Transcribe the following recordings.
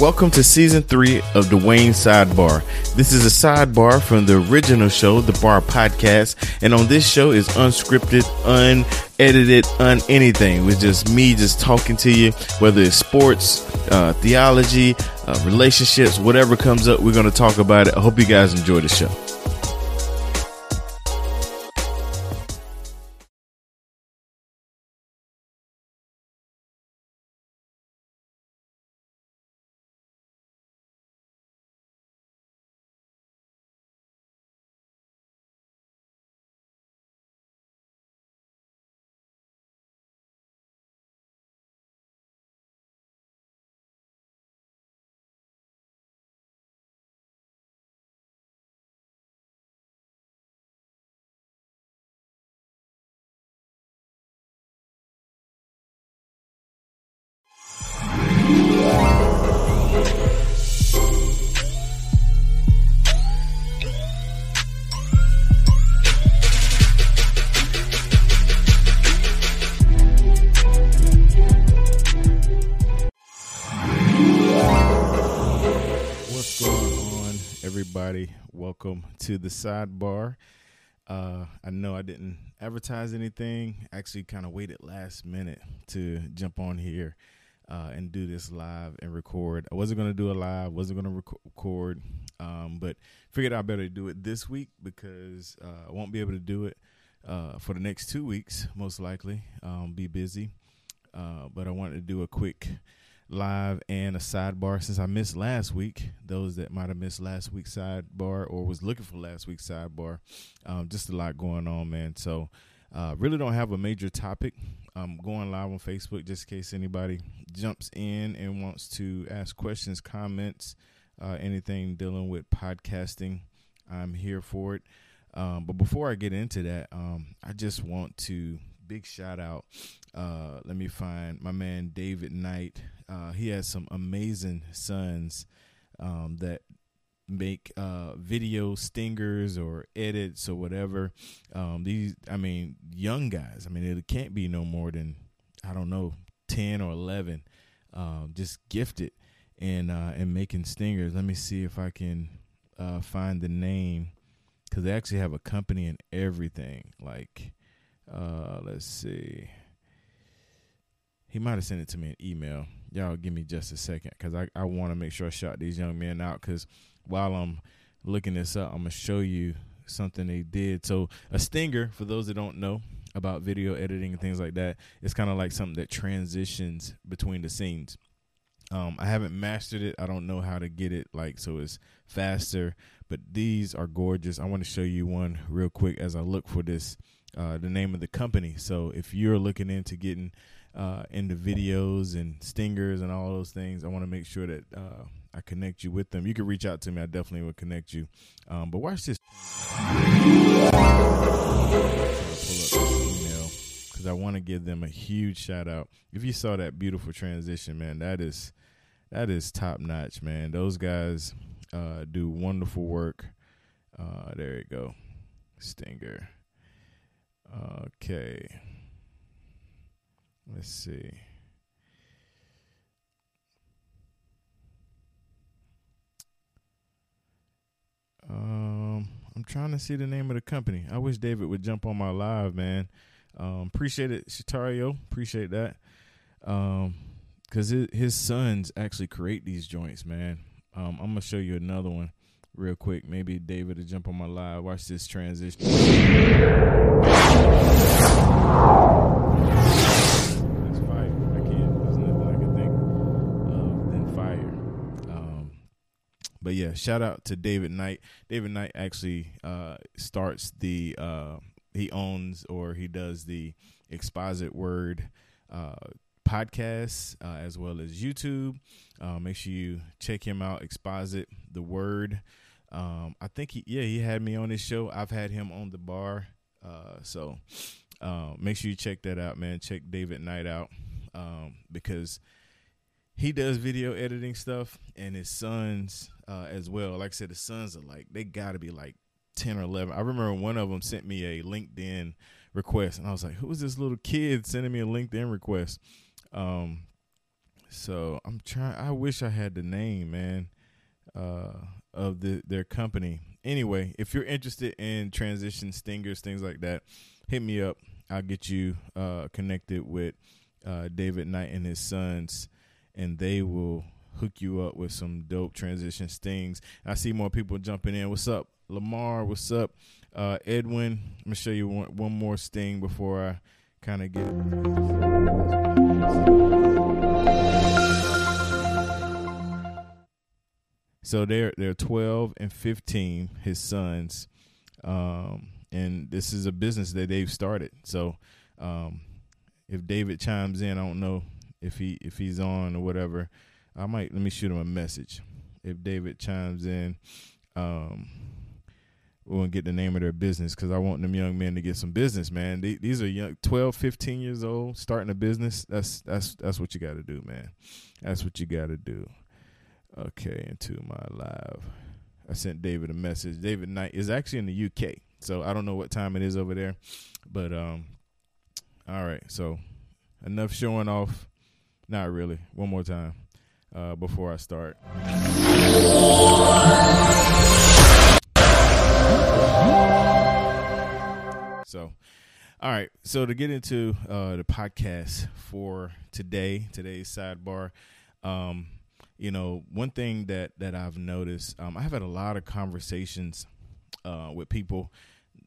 Welcome to season three of the Wayne Sidebar. This is a sidebar from the original show, the Bar Podcast, and on this show is unscripted, unedited, un anything. With just me just talking to you, whether it's sports, uh, theology, uh, relationships, whatever comes up, we're going to talk about it. I hope you guys enjoy the show. Welcome to the sidebar. Uh, I know I didn't advertise anything. Actually, kind of waited last minute to jump on here uh, and do this live and record. I wasn't to do a live, wasn't to rec- record, um, but figured I better do it this week because uh, I won't be able to do it uh, for the next two weeks, most likely. Um, be busy, uh, but I wanted to do a quick live and a sidebar since I missed last week. Those that might have missed last week's sidebar or was looking for last week's sidebar, um, just a lot going on, man. So, uh, really don't have a major topic. I'm going live on Facebook just in case anybody jumps in and wants to ask questions, comments, uh, anything dealing with podcasting. I'm here for it. Um, but before I get into that, um, I just want to big shout out. Uh, let me find my man David Knight. Uh, he has some amazing sons um, that make uh, video stingers or edits or whatever. Um, these, I mean, young guys. I mean, it can't be no more than I don't know, ten or eleven. Um, just gifted and uh, and making stingers. Let me see if I can uh, find the name because they actually have a company and everything. Like, uh, let's see. He might have sent it to me in email. Y'all give me just a second because I, I want to make sure I shout these young men out because while I'm looking this up, I'm to show you something they did. So, a stinger, for those that don't know about video editing and things like that, it's kind of like something that transitions between the scenes. Um, I haven't mastered it. I don't know how to get it like so it's faster, but these are gorgeous. I want to show you one real quick as I look for this, uh, the name of the company. So if you're looking into getting uh, into videos and stingers and all those things, I want to make sure that uh, I connect you with them. You can reach out to me. I definitely will connect you. Um, but watch this. Because I want to give them a huge shout out. If you saw that beautiful transition, man, that is that is top notch, man. Those guys uh, do wonderful work. Uh, there you go, Stinger. Okay, let's see. Um, I'm trying to see the name of the company. I wish David would jump on my live, man. Um, appreciate it, Shitario. Appreciate that. Um, because his, his sons actually create these joints, man. Um, I'm gonna show you another one real quick. Maybe David will jump on my live. Watch this transition. That's fire. I can't. There's nothing I can think of than fire. Um, but yeah, shout out to David Knight. David Knight actually uh, starts the. Uh, he owns or he does the Exposit Word. Uh, podcasts uh, as well as YouTube. Uh, make sure you check him out. Exposit the word. Um, I think he, yeah, he had me on his show. I've had him on the bar. Uh, so make sure you check that out, man. Check David Knight out um, because he does video editing stuff, and his sons uh, as well. Like I said, the sons are like they got to be like ten or eleven. I remember one of them sent me a LinkedIn request, and I was like, "Who is this little kid sending me a LinkedIn request?" Um, So I'm trying. I wish I had the name, man, uh, of the their company. Anyway, if you're interested in transition stingers, things like that, hit me up. I'll get you uh, connected with uh, David Knight and his sons, and they will hook you up with some dope transition stings. I see more people jumping in. What's up, Lamar? What's up, uh, Edwin? I'm gonna show you one, one more sting before I kind of get. So they're they're 12 and 15, his sons, um, and this is a business that they've started. So um, if David chimes in, I don't know if he if he's on or whatever. I might let me shoot him a message. If David chimes in, um, we won't get the name of their business because I want them young men to get some business, man. They, these are young, 12, 15 years old, starting a business. That's that's that's what you got to do, man. That's what you got to do. Okay, into my live. I sent David a message. David Knight is actually in the UK, so I don't know what time it is over there, but um, all right. So enough showing off. Not really. One more time uh, before I start. So, all right. So to get into uh, the podcast for today, today's sidebar. Um, you know, one thing that that I've noticed, um, I've had a lot of conversations uh, with people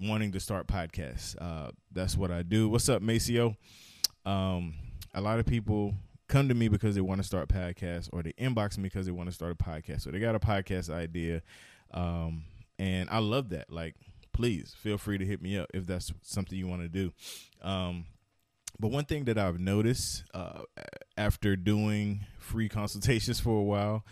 wanting to start podcasts. Uh, that's what I do. What's up, Maceo? Um, a lot of people come to me because they want to start podcasts, or they inbox me because they want to start a podcast. So they got a podcast idea, um, and I love that. Like, please feel free to hit me up if that's something you want to do. Um, but one thing that I've noticed uh, after doing free consultations for a while,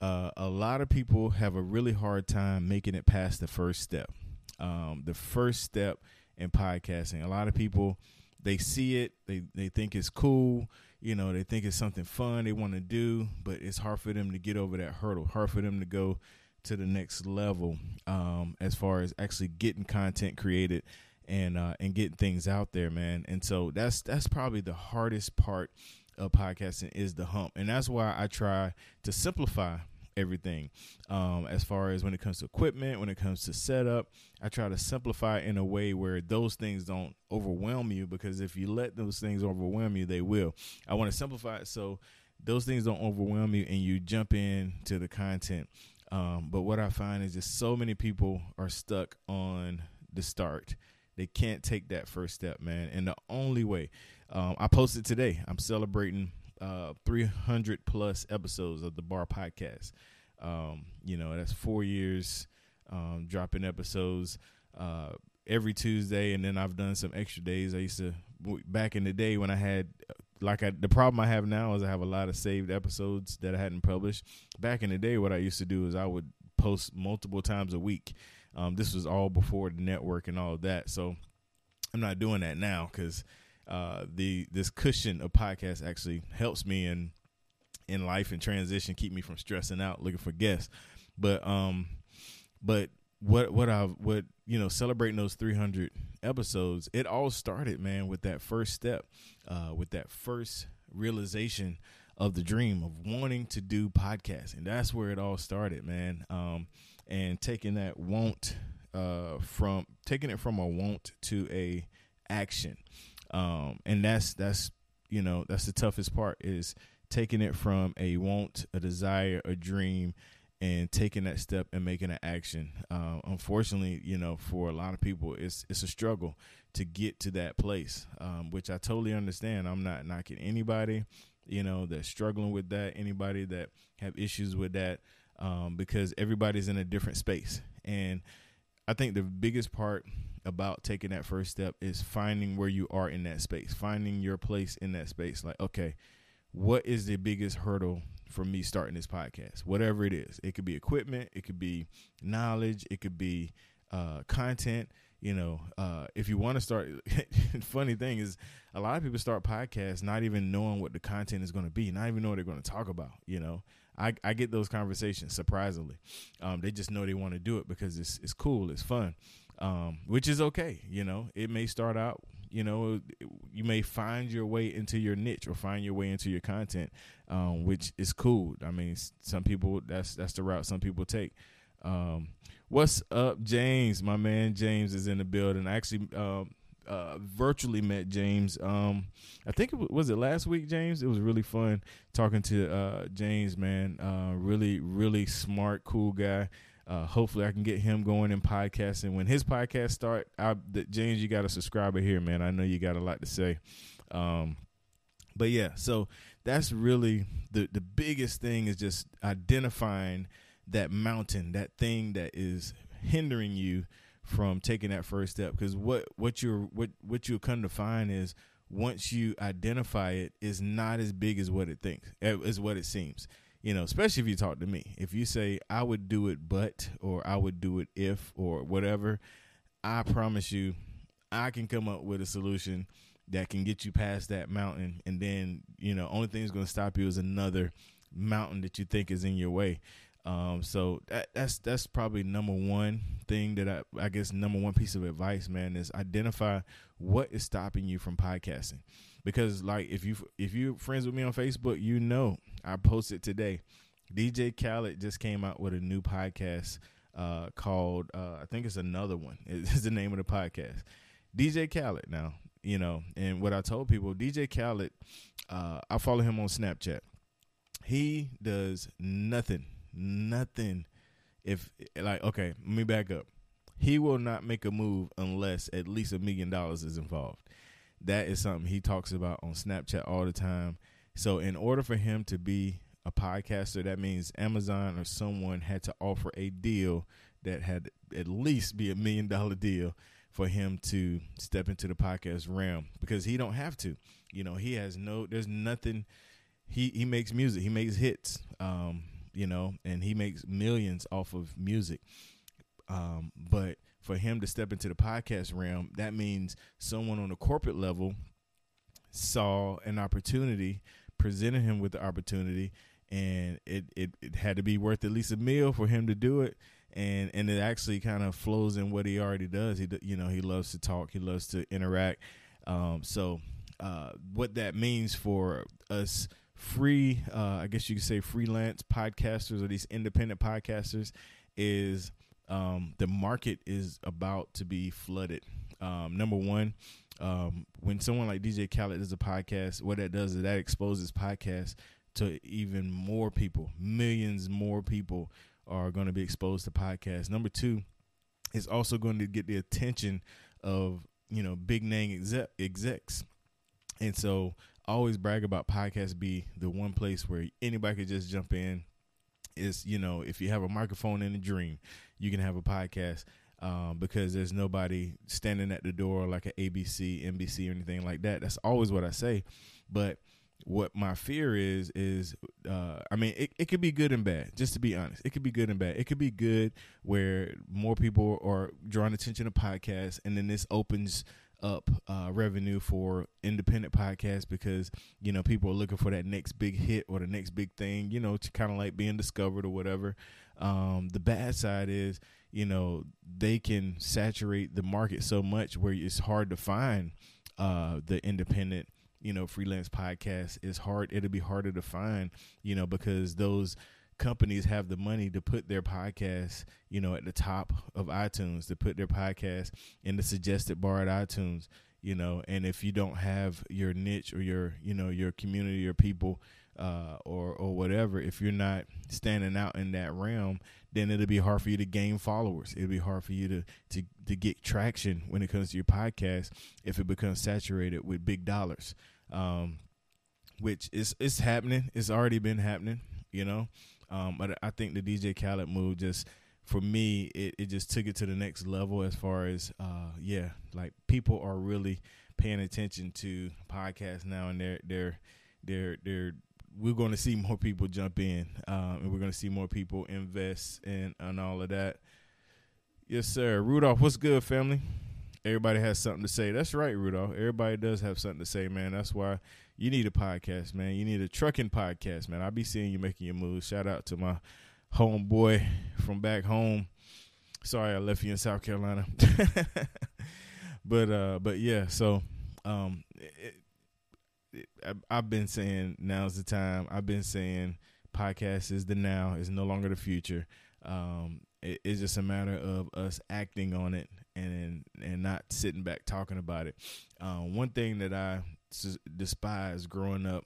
uh, a lot of people have a really hard time making it past the first step. Um, the first step in podcasting. A lot of people they see it, they they think it's cool, you know, they think it's something fun they want to do, but it's hard for them to get over that hurdle. Hard for them to go to the next level um, as far as actually getting content created and uh, and getting things out there, man. And so that's that's probably the hardest part of podcasting is the hump, and that's why I try to simplify everything. Um, as far as when it comes to equipment when it comes to setup i try to simplify in a way where those things don't overwhelm you because if you let those things overwhelm you they will. I want to simplify it so those things don't overwhelm you and you jump in to the content. Um, but what i find is just so many people are stuck on the start. They can't take that first step, man. And the only way, um, I posted today, I'm celebrating uh, 300 plus episodes of the Bar Podcast. Um, you know, that's four years um, dropping episodes uh, every Tuesday, and then I've done some extra days. I used to back in the day when I had like I, the problem I have now is I have a lot of saved episodes that I hadn't published. Back in the day, what I used to do is I would post multiple times a week. Um, this was all before the network and all of that. So I'm not doing that now because uh, the this cushion of podcast actually helps me in in life and transition, keep me from stressing out, looking for guests. But um, but what what I what you know celebrating those 300 episodes, it all started, man, with that first step, uh, with that first realization of the dream of wanting to do podcasting. That's where it all started, man. Um, and taking that want uh, from taking it from a want to a action, um, and that's that's you know that's the toughest part is taking it from a want, a desire, a dream, and taking that step and making an action. Uh, unfortunately, you know, for a lot of people, it's it's a struggle to get to that place, um, which I totally understand. I'm not knocking anybody, you know, that's struggling with that, anybody that have issues with that um, because everybody's in a different space. And I think the biggest part about taking that first step is finding where you are in that space, finding your place in that space. Like, okay, what is the biggest hurdle for me starting this podcast? Whatever it is, it could be equipment, it could be knowledge, it could be uh, content. You know, uh, if you want to start, funny thing is, a lot of people start podcasts not even knowing what the content is going to be, not even know what they're going to talk about. You know, I, I get those conversations surprisingly. Um, they just know they want to do it because it's it's cool, it's fun, um, which is okay. You know, it may start out You know, you may find your way into your niche or find your way into your content, um, which is cool. I mean, some people that's that's the route some people take. Um, what's up, James? My man James is in the building. I actually um, uh, virtually met James. Um, I think it was, was, it last week, James. It was really fun talking to uh, James. Man, uh, really, really smart, cool guy. Uh, hopefully, I can get him going in podcasting. When his podcast start, I, the, James, you got a subscriber here, man. I know you got a lot to say. Um, but yeah, so that's really the the biggest thing is just identifying that mountain, that thing that is hindering you from taking that first step because what what you're what what you'll come to find is once you identify it is not as big as what it thinks eh, as what it seems. You know especially if you talk to me. If you say i would do it but or i would do it if or whatever i promise you i can come up with a solution that can get you past that mountain and then you know only thing that's going to stop you is another mountain that you think is in your way um, so that, that's that's probably number one thing that I I guess number one piece of advice, man, is identify what is stopping you from podcasting. Because like if you if you're friends with me on Facebook, you know I posted today. DJ Khaled just came out with a new podcast uh, called uh, I think it's another one. Is the name of the podcast. DJ Khaled now, you know, and what I told people, DJ Khaled, uh, I follow him on Snapchat. He does nothing nothing if like okay, let me back up. He will not make a move unless at least a million dollars is involved. That is something he talks about on Snapchat all the time. So in order for him to be a podcaster, that means Amazon or someone had to offer a deal that had at least be a million dollar deal for him to step into the podcast realm because he don't have to. You know, he has no there's nothing he he makes music, he makes hits. Um you know, and he makes millions off of music. Um, but for him to step into the podcast realm, that means someone on a corporate level saw an opportunity, presented him with the opportunity, and it, it, it had to be worth at least a meal for him to do it. And and it actually kind of flows in what he already does. He you know he loves to talk, he loves to interact. Um, so uh, what that means for us free, uh, I guess you could say freelance podcasters or these independent podcasters is um, the market is about to be flooded. Um, number one, um, when someone like DJ Khaled does a podcast, what that does is that exposes podcasts to even more people. Millions more people are going to be exposed to podcasts. Number two, it's also going to get the attention of you know big name exec- execs, and so always brag about podcast be the one place where anybody could just jump in. Is you know if you have a microphone in a dream, you can have a podcast um, because there's nobody standing at the door like an ABC, NBC, or anything like that. That's always what I say. But what my fear is is uh, I mean it, it could be good and bad. Just to be honest, it could be good and bad. It could be good where more people are drawing attention to podcasts, and then this opens up uh, revenue for independent podcasts because you know people are looking for that next big hit or the next big thing. You know, to kind of like being discovered or whatever. Um, the bad side is you know they can saturate the market so much where it's hard to find uh, the independent you know freelance podcast is hard it'll be harder to find you know because those companies have the money to put their podcast, you know, at the top of iTunes, to put their podcast in the suggested bar at iTunes, you know, and if you don't have your niche or your, you know, your community or people uh, or or whatever, if you're not standing out in that realm, then it'll be hard for you to gain followers. It'll be hard for you to to to get traction when it comes to your podcast if it becomes saturated with big dollars. Um, which is it's happening. It's already been happening, you know. Um, but I think the DJ Khaled move just for me it, it just took it to the next level as far as uh, yeah, like people are really paying attention to podcasts now and they're they're they're they're we're going to see more people jump in um, and we're going to see more people invest in and all of that. Yes, sir. Rudolph, what's good, family? Everybody has something to say. That's right, Rudolph. Everybody does have something to say, man. That's why you need a podcast, man. You need a trucking podcast, man. I'll be seeing you making your moves. Shout out to my homeboy from back home. Sorry I left you in South Carolina. but uh but yeah, so um, it, it, I've been saying now's the time. I've been saying podcast is the now, is no longer the future. Um, it, it's just a matter of us acting on it and and not sitting back talking about it. Um, one thing that I despised growing up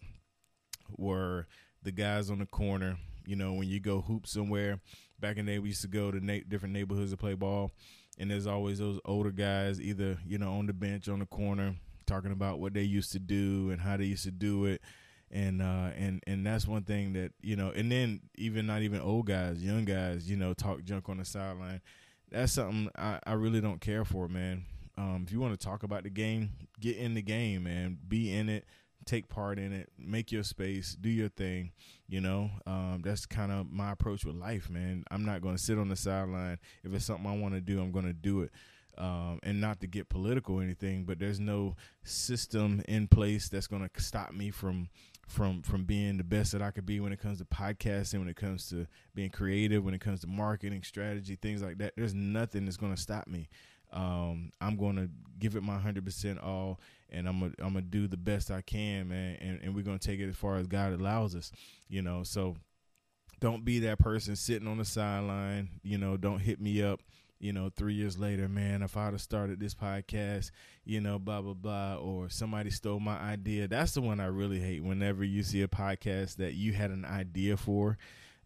were the guys on the corner. You know, when you go hoop somewhere, back in the day, we used to go to na- different neighborhoods to play ball, and there's always those older guys, either you know on the bench on the corner, talking about what they used to do and how they used to do it and uh and and that's one thing that you know and then even not even old guys young guys you know talk junk on the sideline that's something i i really don't care for man. Um if you want to talk about the game get in the game man. Be in it. Take part in it. Make your space. Do your thing you know? Um that's kind of my approach with life man. I'm not going to sit on the sideline. If it's something i want to do i'm going to do it. Um, and not to get political or anything, but there's no system in place that's going to stop me from from from being the best that I could be when it comes to podcasting, when it comes to being creative, when it comes to marketing strategy, things like that. There's nothing that's going to stop me. Um, I'm going to give it my hundred percent all, and I'm gonna I'm gonna do the best I can, man. And, and we're gonna take it as far as God allows us, you know. So don't be that person sitting on the sideline. You know, don't hit me up you know, three years later, man, if I'd have started this podcast, you know, blah, blah, blah, or somebody stole my idea. That's the one I really hate whenever you see a podcast that you had an idea for.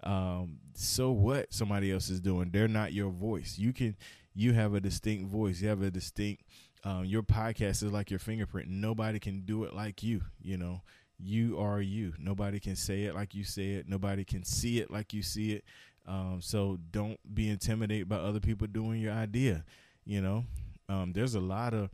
Um, so what somebody else is doing? They're not your voice. You can, you have a distinct voice. You have a distinct, um, your podcast is like your fingerprint. Nobody can do it like you, you know. You are you. Nobody can say it like you say it. Nobody can see it like you see it. Um, so don't be intimidated by other people doing your idea. You know, um, there's a lot of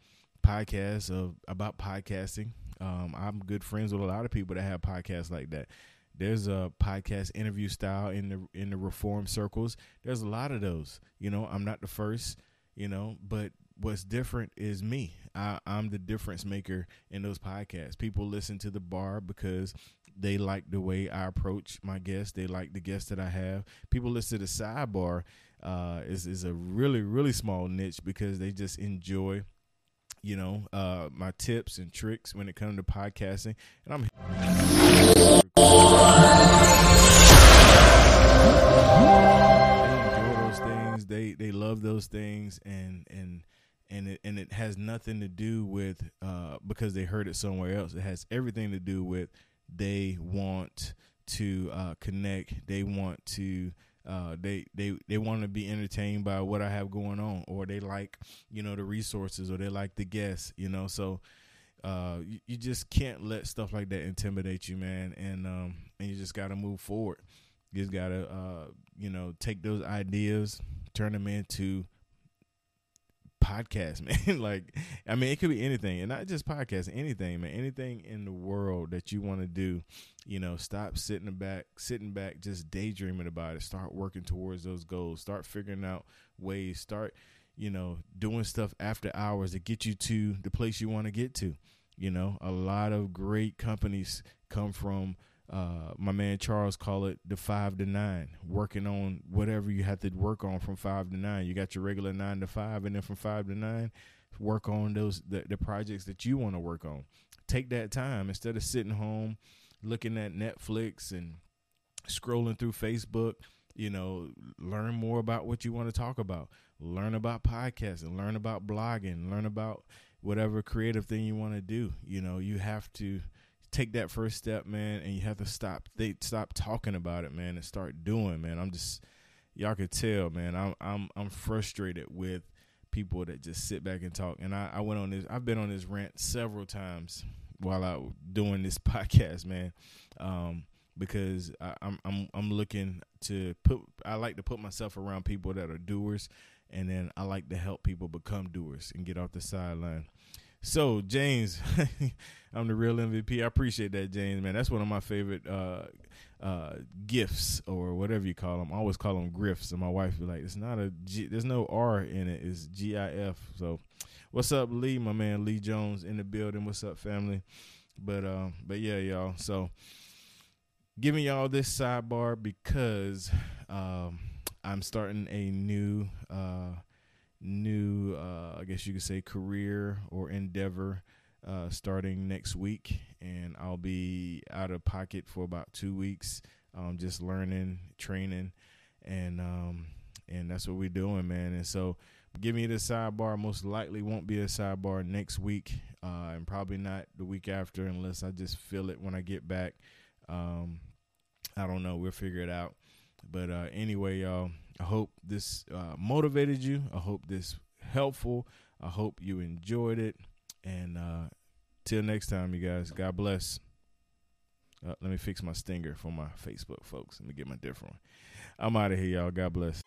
podcasts of about podcasting. Um, I'm good friends with a lot of people that have podcasts like that. There's a podcast interview style in the in the reform circles. There's a lot of those. You know, I'm not the first. You know, but what's different is me. I, I'm the difference maker in those podcasts. People listen to the bar because they like the way I approach my guests. They like the guests that I have. People listen to sidebar uh, is is a really really small niche because they just enjoy, you know, uh, my tips and tricks when it comes to podcasting. And I'm things. They they love those things, and and and it and it has nothing to do with uh, because they heard it somewhere else. It has everything to do with they want to uh, connect. They want to uh, they they they want to be entertained by what I have going on, or they like you know the resources, or they like the guests. You know, so uh, you, you just can't let stuff like that intimidate you, man. And um, and you just got to move forward. You just got to uh, you know take those ideas, turn them into podcast, man. like, I mean, it could be anything, and not just podcast, anything, man. Anything in the world that you want to do, you know, stop sitting back, sitting back, just daydreaming about it. Start working towards those goals. Start figuring out ways. Start, you know, doing stuff after hours to get you to the place you want to get to. You know, a lot of great companies come from uh, my man Charles call it the five to nine, working on whatever you have to work on from five to nine. You got your regular nine to five, and then from five to nine, work on those the, the projects that you want to work on. Take that time instead of sitting home looking at Netflix and scrolling through Facebook. You know, learn more about what you want to talk about. Learn about podcasting. Learn about blogging. Learn about whatever creative thing you want to do. You know, you have to take that first step, man, and you have to stop they stop talking about it, man, and start doing, man. I'm just y'all could tell, man. I'm I'm I'm frustrated with people that just sit back and talk. And I, I went on this I've been on this rant several times while I doing this podcast, man. Um, because I, I'm I'm I'm looking to put I like to put myself around people that are doers and then I like to help people become doers and get off the sideline. So James, I'm the real MVP. I appreciate that, James. Man, that's one of my favorite uh, uh, gifts or whatever you call them. I always call them grifts, and my wife be like, "It's not a G. There's no R in it. It's G I F." So, what's up, Lee? My man Lee Jones in the building. What's up, family? But uh, but yeah, y'all. So, giving y'all this sidebar because um, I'm starting a new. Uh, new, uh, I guess you could say, career or endeavor uh, starting next week, and I'll be out of pocket for about two weeks, um, just learning, training, and um, and that's what we're doing, man. And so, give me the sidebar. Most likely won't be a sidebar next week, uh, and probably not the week after, unless I just feel it when I get back. Um, I don't know. We'll figure it out. But uh, anyway, y'all, I hope this uh, motivated you. I hope this helpful. I hope you enjoyed it. And uh, till next time, you guys, God bless. Uh, let me fix my stinger for my Facebook folks. Let me get my different one. I'm out of here, y'all. God bless.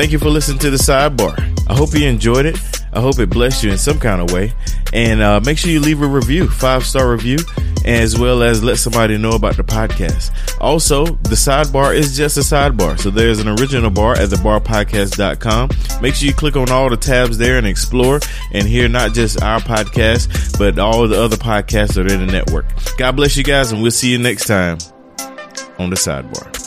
Thank you for listening to the sidebar. I hope you enjoyed it. I hope it blessed you in some kind of way. And uh, make sure you leave a review, five star review, as well as let somebody know about the podcast. Also, the sidebar is just a sidebar. So there's an original bar at thebarpodcast.com. Make sure you click on all the tabs there and explore and hear not just our podcast, but all the other podcasts that are in the network. God bless you guys, and we'll see you next time on the sidebar.